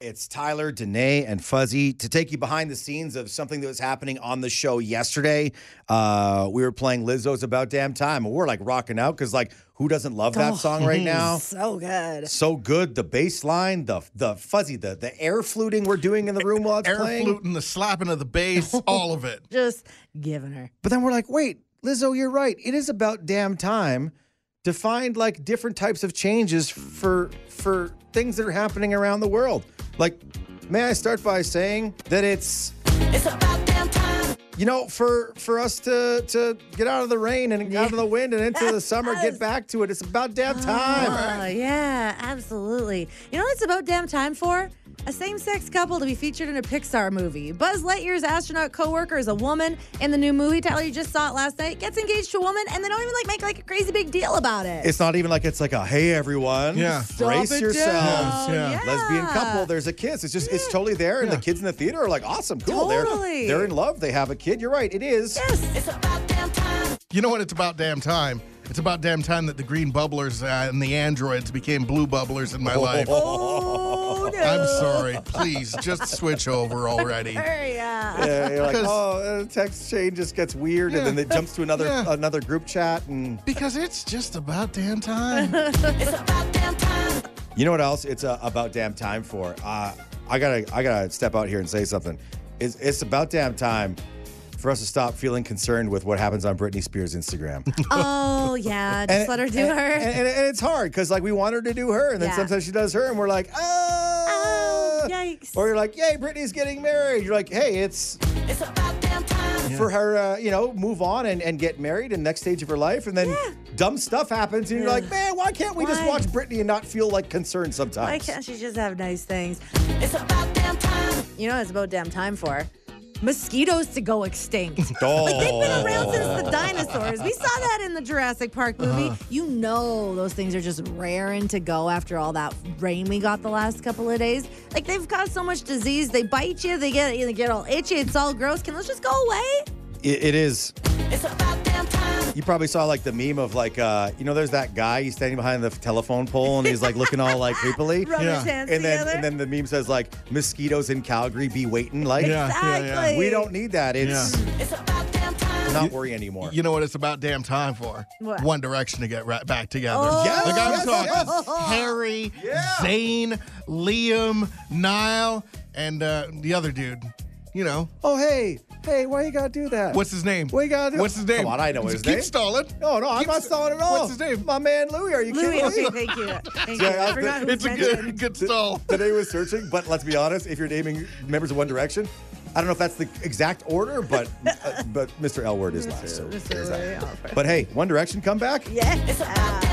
It's Tyler, Danae, and Fuzzy to take you behind the scenes of something that was happening on the show yesterday. Uh, we were playing Lizzo's About Damn Time, and we're like rocking out because, like, who doesn't love that Oh, song right now? So good. So good. The bass line, the the fuzzy, the the air fluting we're doing in the room while it's Air playing. fluting, the slapping of the bass, all of it. Just giving her. But then we're like, wait, Lizzo, you're right. It is about damn time to find like different types of changes for for things that are happening around the world. Like, may I start by saying that it's It's about damn time. you know, for for us to to get out of the rain and out of the wind and into the summer, get back to it. It's about damn oh, time. Oh, yeah, absolutely. You know what it's about damn time for? A same sex couple to be featured in a Pixar movie. Buzz Lightyear's astronaut co worker is a woman in the new movie. Tyler, you just saw it last night. Gets engaged to a woman, and they don't even like make like a crazy big deal about it. It's not even like it's like a hey everyone, Yeah. brace yourselves. down. Yeah. lesbian couple. There's a kiss. It's just it's totally there, and the kids in the theater are like, awesome, cool. Totally. They're they're in love. They have a kid. You're right. It is. Yes. It's about damn time. You know what? It's about damn time. It's about damn time that the green bubblers uh, and the androids became blue bubblers in my life. Oh, no. I'm sorry. Please, just switch over already. Yeah. Yeah, you're like, oh, uh, text chain just gets weird, and then it jumps to another Yeah. another group chat, and Because it's just about damn time. It's about damn time. you know what else? It's uh, about damn time for. Uh, I gotta I gotta step out here and say something. It's it's about damn time for us to stop feeling concerned with what happens on Britney Spears' Instagram. Oh, yeah. Just And- let her do and- her. And, and- and it's hard because like we want her to do her, and then Yeah. sometimes she does her, and we're like, oh, Oh, yikes. Or you're like, yay, Britney's getting married. You're like, hey, it's It's about damn time. for her, uh, you know, move on and, and get married in the next stage of her life. And then dumb stuff happens, and you're Yeah. like, man, why can't we just watch Britney and not feel like concerned sometimes? Why can't she just have nice things? It's about damn time. You know what it's about damn time for? Mosquitoes to go extinct. Oh. Like they've been around since the dinosaurs. We saw that in the Jurassic Park movie. You know those things are just raring to go after all that rain we got the last couple of days. Like they've caused so much disease. They bite you, they get they get all itchy, it's all gross. Can those just go away? It- it is. It's about damn time. You probably saw like the meme of like, uh, you know, there's that guy, he's standing behind the telephone pole and he's like looking all like creepily. Yeah. his hands And then, together. and then the meme says like mosquitoes in Calgary be waiting. Like Yeah, yeah, yeah. we don't need that. It's It's about damn not worry anymore. You know what it's about damn time for? What? One Direction to get right back together. Oh. Yes, like I'm yes, talking yes. Harry, Yeah. Zayn, Liam, Niall, and uh, the other dude. You know, oh hey, hey, why you gotta do that? what's his name? What you gotta do? What's his name? Come on, I know his Keep name. stalling. No, no, I'm Keep not st- stalling at all. What's his name? My man Louis. Are you Louis, kidding okay, me? thank you. Thank Yeah, you. I- I forgot who It's a mentioned. good, good stall. Today was searching, but let's be honest. If you're naming members of One Direction, I don't know if that's the exact order, but uh, but Mr. Elward is last. So there's that. But hey, One Direction come back, It's about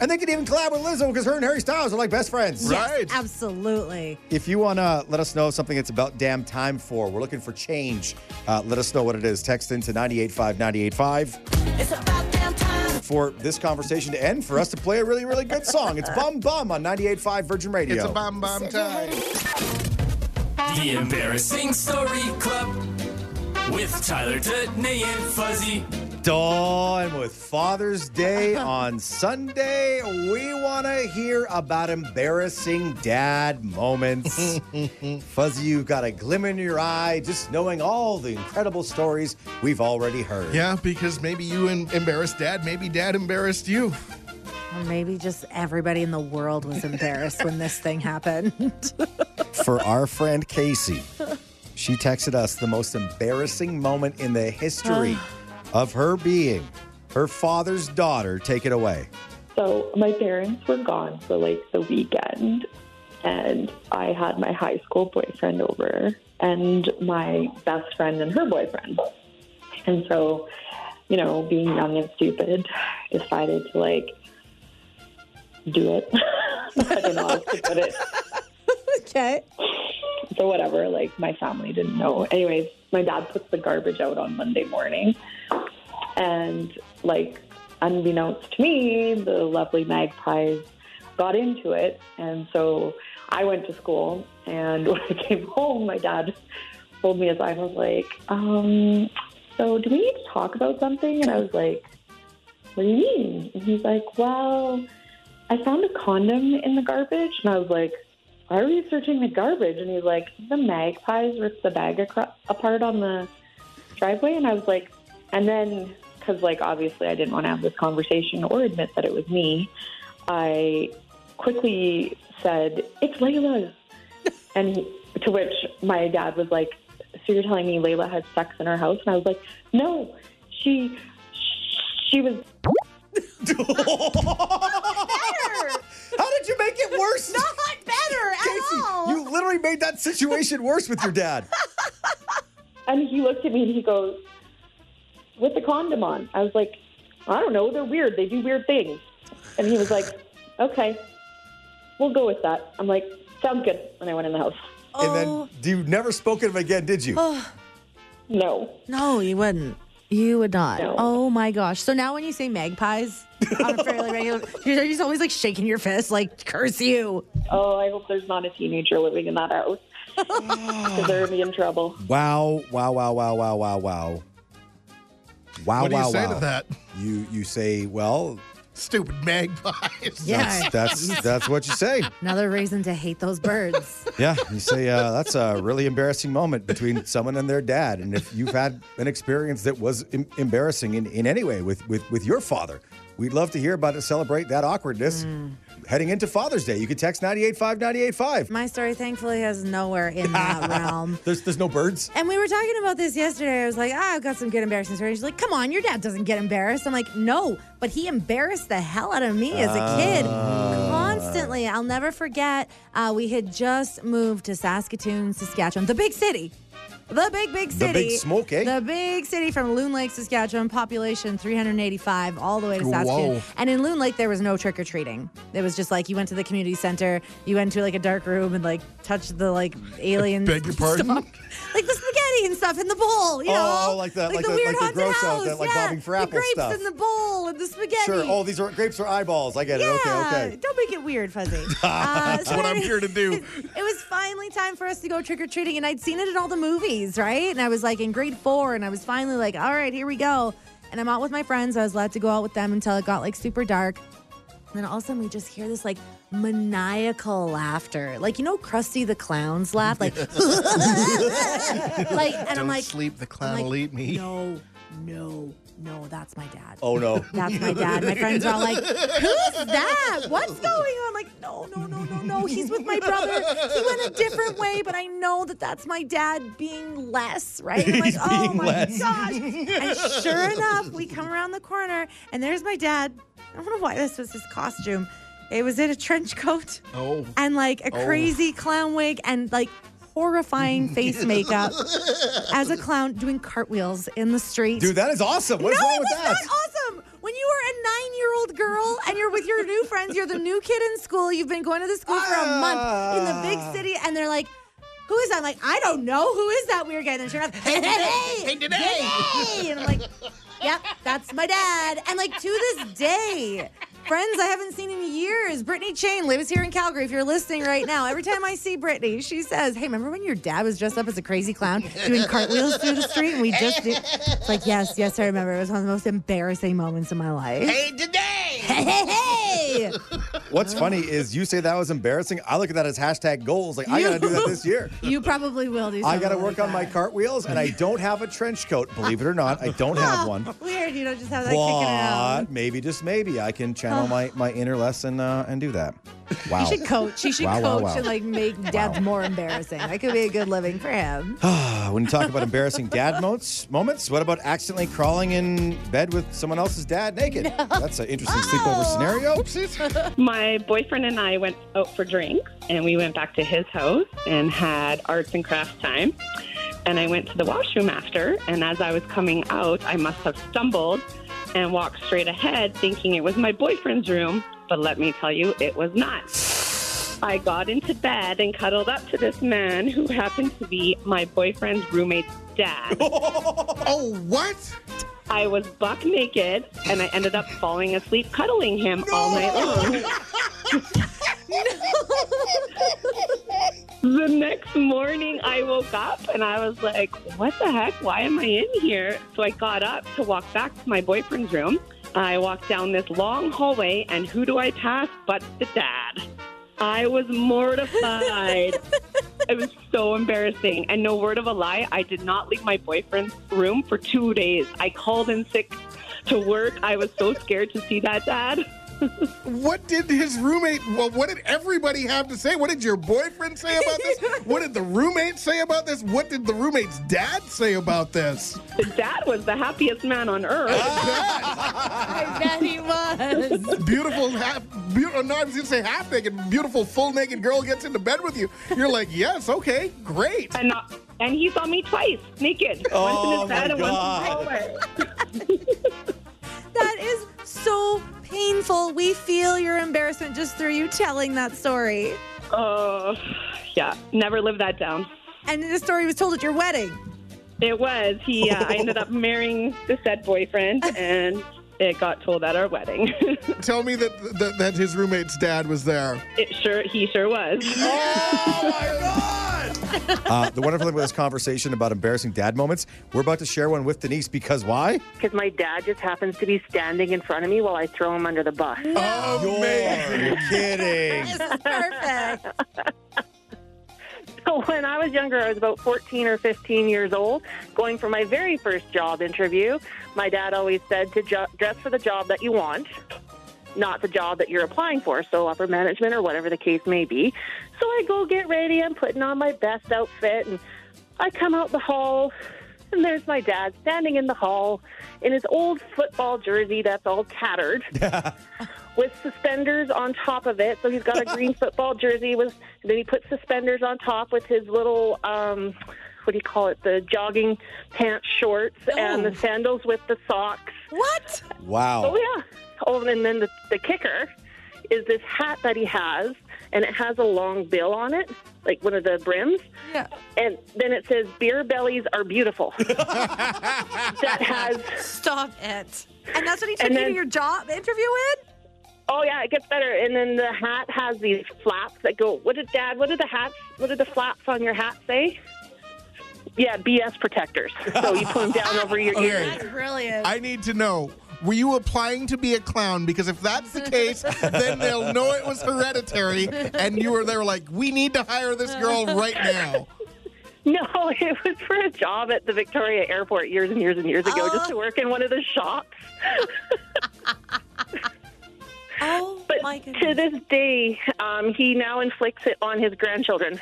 and they can even collab with Lizzo because her and Harry Styles are like best friends. Right. Absolutely. If you want to let us know something it's about damn time for, we're looking for change. Uh, let us know what it is. Text into 985 985 It's about damn time. for this conversation to end, for us to play a really, really good song. It's Bum Bum on 98.5 Virgin Radio. It's a bomb bomb time. The Embarrassing Story Club with Tyler, Danae, and Fuzzy. Dawn with Father's Day on Sunday. We want to hear about embarrassing dad moments. Fuzzy, you've got a glimmer in your eye just knowing all the incredible stories we've already heard. Yeah, because maybe you embarrassed dad, maybe dad embarrassed you. Or maybe just everybody in the world was embarrassed when this thing happened. For our friend Casey, she texted us the most embarrassing moment in the history of her being her father's daughter. Take it away. So my parents were gone for like the weekend, and I had my high school boyfriend over and my best friend and her boyfriend. And so, you know, being young and stupid, decided to like do it. I don't know how to put it. okay. So whatever, like my family didn't know. Anyways, my dad puts the garbage out on Monday morning, and like unbeknownst to me, the lovely magpies got into it, and so I went to school. And when I came home, my dad pulled me aside and was like, um, "So do we need to talk about something?" And I was like, "What do you mean?" And he's like, "Well, I found a condom in the garbage," and I was like. why are you searching the garbage? And he's like, the magpies ripped the bag acro- apart on the driveway. And I was like, and then, because like obviously I didn't want to have this conversation or admit that it was me, I quickly said, it's Layla's. and he, to which my dad was like, so you're telling me Layla had sex in her house? And I was like, no, she, she was How did you make it worse? Not better at Casey, all. you literally made that situation worse with your dad. And he looked at me and he goes, with the condom on. I was like, I don't know. They're weird. They do weird things. And he was like, okay, we'll go with that. I'm like, sounds good. And I went in the house. And oh, then you never spoke of him again, did you? No. no, you wouldn't. You would not. No. Oh my gosh. So now when you say magpies on a fairly regular, you're always like shaking your fist, like curse you. Oh, I hope there's not a teenager living in that house. Because they're going to be in trouble. Wow, wow, wow, wow, wow, wow, wow. Wow, what do you wow, say wow. to that? You you say, well, Stupid magpies. Yeah. that's that's that's what you say. Another reason to hate those birds. Yeah, you say uh, that's a really embarrassing moment between someone and their dad. And if you've had an experience that was em- embarrassing in, in any way with, with with your father, we'd love to hear about it. Celebrate that awkwardness heading into Father's Day. You can text 985 985. My story thankfully has nowhere in that realm. There's there's no birds. And we were talking about this yesterday. I was like, ah, I've got some good embarrassing stories. She's like, come on, your dad doesn't get embarrassed. I'm like, no, but he embarrassed the hell out of me as a kid constantly. I'll never forget. Uh, we had just moved to Saskatoon, Saskatchewan, the big city. The big, big City. The big smoke, eh? The big city from Loon Lake, Saskatchewan, population 385, all the way to Whoa. Saskatoon. And in Loon Lake, there was no trick or treating. It was just like you went to the community center, you went to like a dark room and like touched the like alien. Beg your pardon? stuff. stuff in the bowl, you Oh, know? like the- like the the- weird like the haunted gross out, house. the, like, yeah. bobbing for the grapes stuff. in the bowl and the spaghetti. Sure. Oh, these are grapes are eyeballs. I get it. Okay, okay. don't make it weird, Fuzzy. Uh, That's what I'm here to do. it was finally time for us to go trick or treating, and I'd seen it in all the movies, right? And I was like in grade four, and I was finally like, all right, here we go. And I'm out with my friends. I was allowed to go out with them until it got like super dark. And then all of a sudden, we just hear this like maniacal laughter, like you know, Krusty the Clown's laugh, like, like, and Don't I'm like, sleep, the clown like, will eat me. No, no, no, that's my dad. Oh no. That's my dad. My friends are all like, Who's that? What's going on? Like, no, no, no, no, no. He's with my brother. He went a different way, but I know that that's my dad being less, right? I'm like, oh being my less." gosh. And sure enough, we come around the corner and there's my dad. I don't know why this was his costume. It was in a trench coat Oh. and like a Oh. crazy clown wig and like horrifying face makeup as a clown doing cartwheels in the street. Dude, that is awesome. What is no, wrong it with was that? not awesome. When you are a nine-year-old girl and you're with your new friends, you're the new kid in school. You've been going to the school for a month in the big Ah. city, and they're like, "Who is that?" I'm like, I don't know. Who is that weird guy? And then sure enough, hey, hey, Hey, today. hey, and I'm like, "Yep, that's my dad." And like to this day. Friends I haven't seen in years. Brittany Chain lives here in Calgary. If you're listening right now, every time I see Brittany, she says, Hey, remember when your dad was dressed up as a crazy clown doing cartwheels through the street? And we just did. It's like, Yes, yes, I remember. It was one of the most embarrassing moments of my life. Hey, today. Hey, hey, hey! What's funny is you say that was embarrassing. I look at that as hashtag goals. Like I gotta do that this year. You probably will do I gotta like work on my that. cartwheels, and I don't have a trench coat. Believe it or not, I don't have one. Weird, you don't just have that kicking. But maybe just maybe I can channel my my inner lesson uh, and do that. Wow. You should coach. He should Wow, coach wow, wow. and like make dads more embarrassing. That could be a good living for him. When you talk about embarrassing dad moments, moments, what about accidentally crawling in bed with someone else's dad naked? That's an interesting sleepover Oh. scenario. My boyfriend and I went out for drinks, and we went back to his house and had arts and crafts time. And I went to the washroom after, and as I was coming out, I must have stumbled and walked straight ahead, thinking it was my boyfriend's room. But let me tell you, it was not. I got into bed and cuddled up to this man who happened to be my boyfriend's roommate's dad. Oh, what? I was buck naked, and I ended up falling asleep cuddling him all night long. the next morning, I woke up and I was like, what the heck? Why am I in here? So I got up to walk back to my boyfriend's room. I walked down this long hallway, and who do I pass but the dad? I was mortified. it was so embarrassing. And no word of a lie, I did not leave my boyfriend's room for two days. I called in sick to work. I was so scared to see that dad. What did his roommate? Well, what did everybody have to say? What did your boyfriend say about this? What did the roommate say about this? What did the roommate's dad say about this? The dad was the happiest man on earth. I bet he was. Beautiful, half, beautiful. No, I was gonna say half naked. Beautiful, full naked girl gets into bed with you. You're like, yes, okay, great. and, uh, and he saw me twice, naked. Oh, once in his bed my and once God. in the hallway. That is so painful. We feel your embarrassment just through you telling that story. Oh, yeah. Never live that down. And the story was told at your wedding. It was. He. Uh, I ended up marrying the said boyfriend, and it got told at our wedding. Tell me that, that that his roommate's dad was there. it sure. He sure was. Oh my God! Uh, the wonderful thing about this conversation about embarrassing dad moments, we're about to share one with Denise because why? because my dad just happens to be standing in front of me while I throw him under the bus. Amazing. You're kidding. This is perfect. So when I was younger, I was about 14 or 15 years old, going for my very first job interview. My dad always said to jo- dress for the job that you want, not the job that you're applying for, so upper management or whatever the case may be. So I go get ready, I'm putting on my best outfit, and I come out the hall, and there's my dad standing in the hall in his old football jersey that's all tattered. with suspenders on top of it. So he's got a green football jersey with then he puts suspenders on top with his little um what do you call it? The jogging pants shorts and Oh. the sandals with the socks. What? Wow. Oh yeah. Oh and then the, the kicker is this hat that he has and it has a long bill on it, like one of the brims. Yeah. And then it says beer bellies are beautiful. that has Stop it. And that's what he took And you to then- your job interview in? Oh yeah, it gets better. And then the hat has these flaps that go. What did Dad? What did the hats? What did the flaps on your hat say? Yeah, BS protectors. So you put them down over your Okay. ears. That's brilliant. I need to know. Were you applying to be a clown? Because if that's the case, then they'll know it was hereditary, and you were there like, we need to hire this girl right now. No, it was for a job at the Victoria Airport years and years and years ago, just to work in one of the shops. oh But my to this day, um, he now inflicts it on his grandchildren.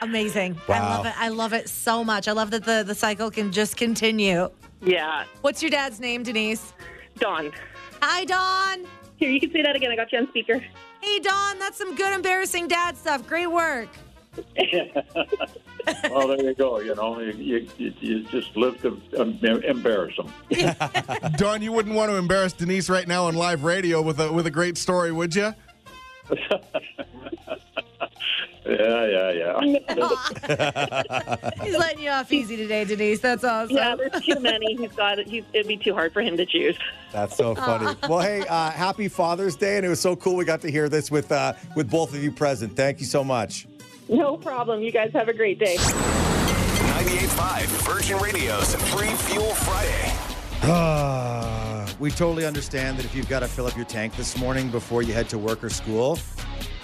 Amazing. I love it. I love it so much. I love that the, the cycle can just continue. Yeah, What's your dad's name, Denise? Don. Hi, Don. Here, you can say that again. I got you on speaker. Hey, Don. That's some good, embarrassing dad stuff. Great work. well, there you go. You know, you, you, you just live to um, embarrass them. Don, you wouldn't want to embarrass Denise right now on live radio with a with a great story, would you? Yeah, yeah, yeah. He's letting you off easy today, Denise. That's awesome. Yeah, there's too many. He's got it. He's, it'd be too hard for him to choose. That's so funny. well, hey, uh, happy Father's Day, and it was so cool we got to hear this with uh, with both of you present. Thank you so much. No problem. You guys have a great day. 98.5 Virgin Radio's Free Fuel Friday. we totally understand that if you've got to fill up your tank this morning before you head to work or school,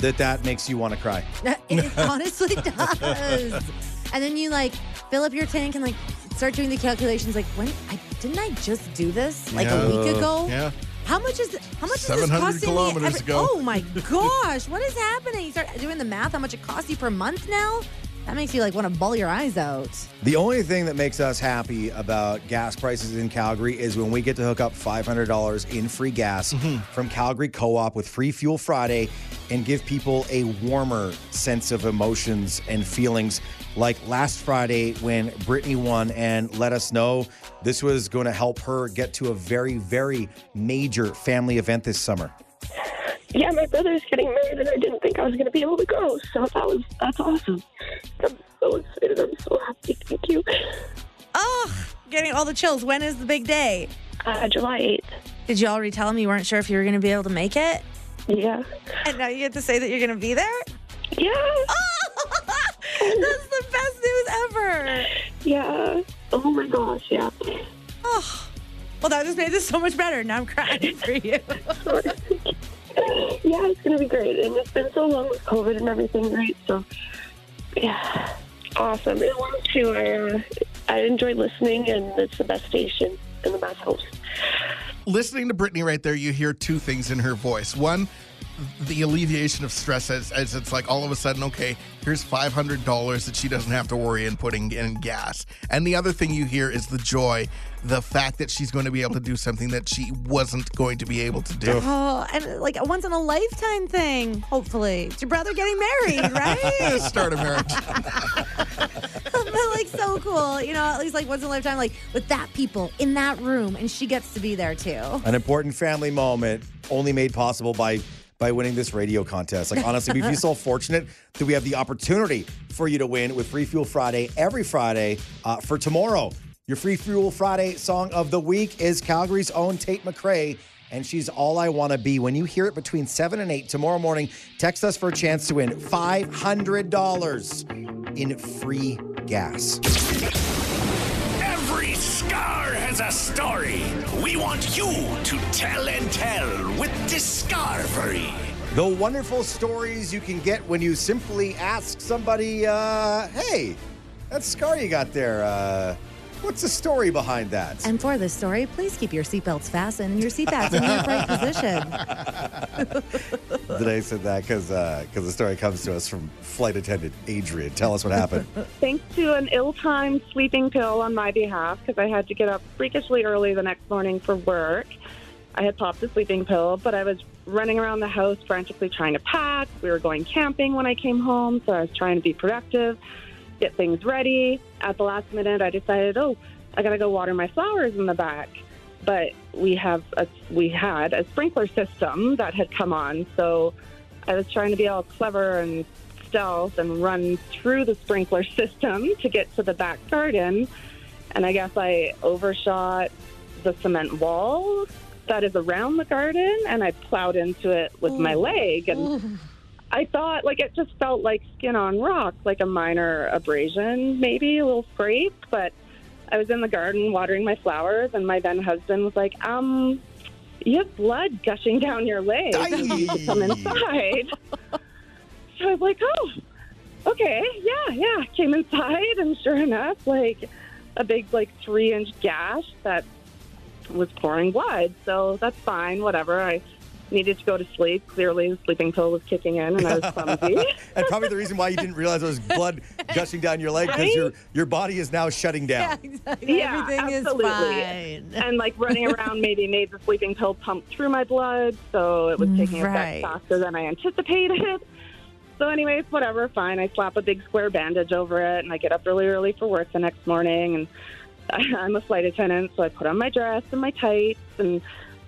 that that makes you want to cry. It honestly does. And then you like fill up your tank and like start doing the calculations. Like, when I didn't I just do this like Yeah. a week ago? Yeah. How much is how much is this 700 costing me? every- ago. Oh my gosh, what is happening? You start doing the math. How much it costs you per month now? That makes you like want to bawl your eyes out. The only thing that makes us happy about gas prices in Calgary is when we get to hook up $500 in free gas mm-hmm. from Calgary Co op with Free Fuel Friday and give people a warmer sense of emotions and feelings. Like last Friday when Brittany won and let us know this was going to help her get to a very, very major family event this summer. Yeah, my brother's getting married, and I didn't think I was going to be able to go. So that was that's awesome. I'm so excited. I'm so happy. Thank you. Oh, getting all the chills. When is the big day? Uh, July 8th. Did you already tell him you weren't sure if you were going to be able to make it? Yeah. And now you get to say that you're going to be there? Yeah. That's the best news ever. Yeah. Oh my gosh. Yeah. Oh, well, that just made this so much better. Now I'm crying for you. Yeah, it's going to be great. And it's been so long with COVID and everything, right? So, yeah, awesome. And one, too, I, uh, I enjoy listening, and it's the best station and the best host. Listening to Brittany right there, you hear two things in her voice. One, the alleviation of stress as, as it's like all of a sudden, okay, here's $500 that she doesn't have to worry in putting in gas. And the other thing you hear is the joy, the fact that she's going to be able to do something that she wasn't going to be able to do. Oh, and like a once in a lifetime thing, hopefully. It's your brother getting married, right? Start a marriage. but like so cool, you know, at least like once in a lifetime, like with that people in that room, and she gets to be there too. An important family moment only made possible by by winning this radio contest. Like honestly, we feel so fortunate that we have the opportunity for you to win with Free Fuel Friday every Friday uh, for tomorrow. Your Free Fuel Friday song of the week is Calgary's own Tate McRae. And she's all I want to be. When you hear it between 7 and 8 tomorrow morning, text us for a chance to win $500 in free gas. Every scar a story. We want you to tell and tell with Discovery. The wonderful stories you can get when you simply ask somebody, uh, hey, that scar you got there, uh, what's the story behind that? And for this story, please keep your seatbelts fastened and your seat backs in the upright position. Today I said that because because uh, the story comes to us from flight attendant Adrian. Tell us what happened. Thanks to an ill-timed sleeping pill on my behalf, because I had to get up freakishly early the next morning for work. I had popped the sleeping pill, but I was running around the house frantically trying to pack. We were going camping when I came home, so I was trying to be productive, get things ready. At the last minute, I decided, oh, I gotta go water my flowers in the back. But we have a, we had a sprinkler system that had come on, so I was trying to be all clever and stealth and run through the sprinkler system to get to the back garden. And I guess I overshot the cement wall that is around the garden and I plowed into it with my leg. And I thought, like, it just felt like skin on rock, like a minor abrasion, maybe a little scrape. But I was in the garden watering my flowers, and my then husband was like, um, you have blood gushing down your leg. You come inside. So I was like, oh, okay, yeah, yeah. Came inside, and sure enough, like a big, like three inch gash that was pouring blood. So that's fine, whatever. I needed to go to sleep. Clearly, the sleeping pill was kicking in, and I was clumsy. and probably the reason why you didn't realize there was blood gushing down your leg because Right? your your body is now shutting down. yeah, Everything is absolutely. fine. And like running around maybe made the sleeping pill pump through my blood, so it was taking Right. effect faster than I anticipated. So, anyways, whatever, fine. I slap a big square bandage over it, and I get up really early for work the next morning. And I'm a flight attendant, so I put on my dress and my tights and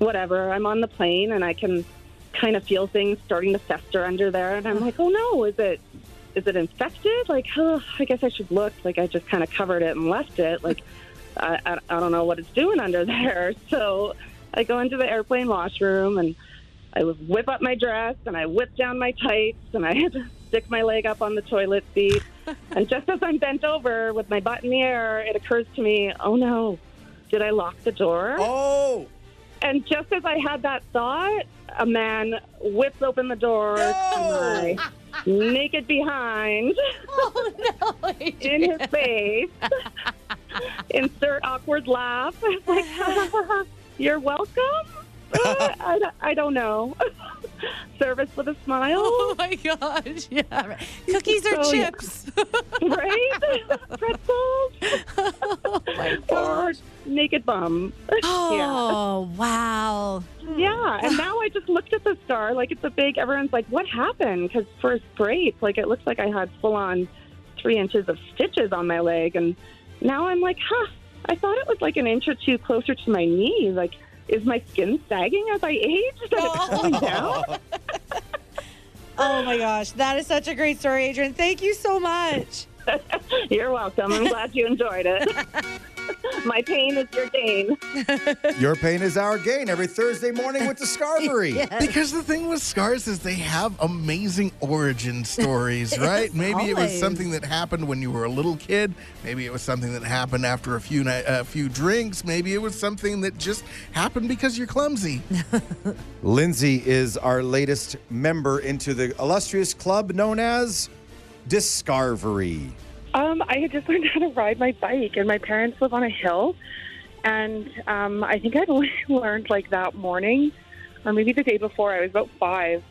whatever. I'm on the plane, and I can kind of feel things starting to fester under there, and I'm like, oh no, is it is it infected? Like, oh, I guess I should look. Like, I just kind of covered it and left it. Like, I, I, I don't know what it's doing under there. So I go into the airplane washroom and I whip up my dress and I whip down my tights and I stick my leg up on the toilet seat. and just as I'm bent over with my butt in the air, it occurs to me, oh no, did I lock the door? Oh! And just as I had that thought, a man whips open the door to my naked behind Oh no! in his face. Insert awkward laugh. Like, you're welcome. Uh, I, don't- I don't know. Service with a smile, Oh my gosh! Yeah, cookies or So, chips? right? Pretzels oh my gosh! Naked bum. Oh wow! Yeah, and now I just looked at the scar like it's a big. Everyone's like, "What happened?" Because for a scrape, like it looks like I had full on three inches of stitches on my leg, and now I'm like, "Huh." I thought it was like an inch or two closer to my knee. Like, is my skin sagging as I age? It's falling down? Oh my gosh, that is such a great story, Adrian. Thank you so much. You're welcome. I'm glad you enjoyed it. My pain is your gain. Your pain is our gain every Thursday morning with Discovery. Because the thing with scars is they have amazing origin stories, right? Maybe it was something that happened when you were a little kid. Maybe it was something that happened after a few ni- a few drinks. Maybe it was something that just happened because you're clumsy. Lindsay is our latest member into the illustrious club known as Discovery. Um, I had just learned how to ride my bike, and my parents live on a hill. And um, I think I'd only learned like that morning, or maybe the day before. I was about five,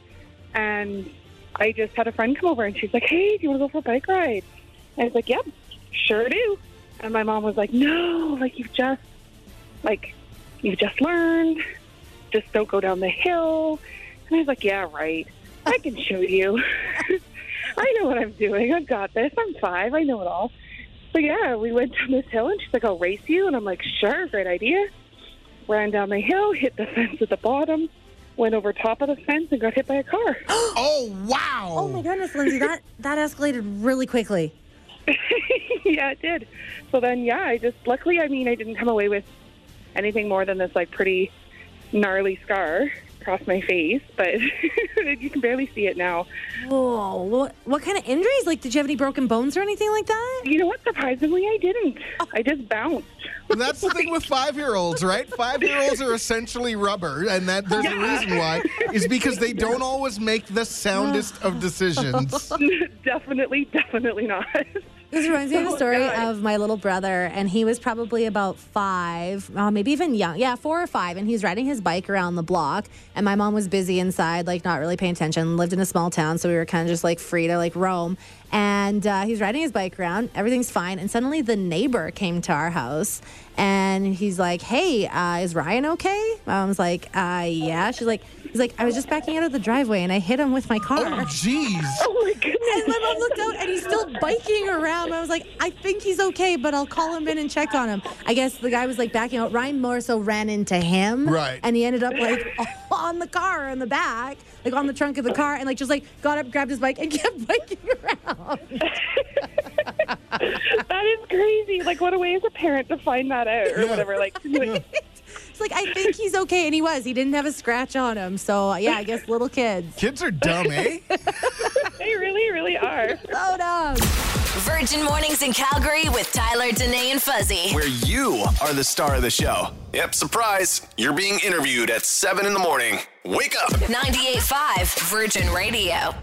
and I just had a friend come over, and she's like, "Hey, do you want to go for a bike ride?" And I was like, "Yep, sure do." And my mom was like, "No, like you've just, like, you've just learned. Just don't go down the hill." And I was like, "Yeah, right. I can show you." I know what I'm doing. I've got this. I'm five. I know it all. So yeah, we went down this hill, and she's like, "I'll race you," and I'm like, "Sure, great idea." Ran down the hill, hit the fence at the bottom, went over top of the fence, and got hit by a car. oh wow! Oh my goodness, Lindsay, that that escalated really quickly. yeah, it did. So then, yeah, I just luckily, I mean, I didn't come away with anything more than this like pretty gnarly scar across my face, but you can barely see it now. Whoa, what, what kind of injuries? Like, did you have any broken bones or anything like that? You know what? Surprisingly, I didn't. I just bounced. That's the thing with five-year-olds, right? Five-year-olds are essentially rubber, and that there's a reason why is because they don't always make the soundest of decisions. definitely, definitely not. This reminds me of a Oh, story God. of my little brother, and he was probably about five, uh, maybe even young. Yeah, four or five. And he's riding his bike around the block. And my mom was busy inside, like not really paying attention. Lived in a small town, so we were kind of just like free to like roam. And uh, he's riding his bike around. Everything's fine. And suddenly the neighbor came to our house, and he's like, "Hey, uh, is Ryan okay?" My mom's like, uh, "Yeah." She's like, "He's like, I was just backing out of the driveway, and I hit him with my car." Oh, jeez. Oh my goodness. And my mom looked out and he's still biking around. I was like, I think he's okay, but I'll call him in and check on him. I guess the guy was like backing out. Ryan more so ran into him. Right. And he ended up like on the car in the back, like on the trunk of the car, and like just like got up, grabbed his bike, and kept biking around. that is crazy. Like, what a way as a parent to find that out or whatever. Like, like It's like, I think he's okay. And he was. He didn't have a scratch on him. So, yeah, I guess little kids. Kids are dumb, eh? they really, really are. So dumb. Virgin Mornings in Calgary with Tyler, Danae, and Fuzzy. Where you are the star of the show. Yep, surprise. You're being interviewed at 7 in the morning. Wake up. 98.5 Virgin Radio.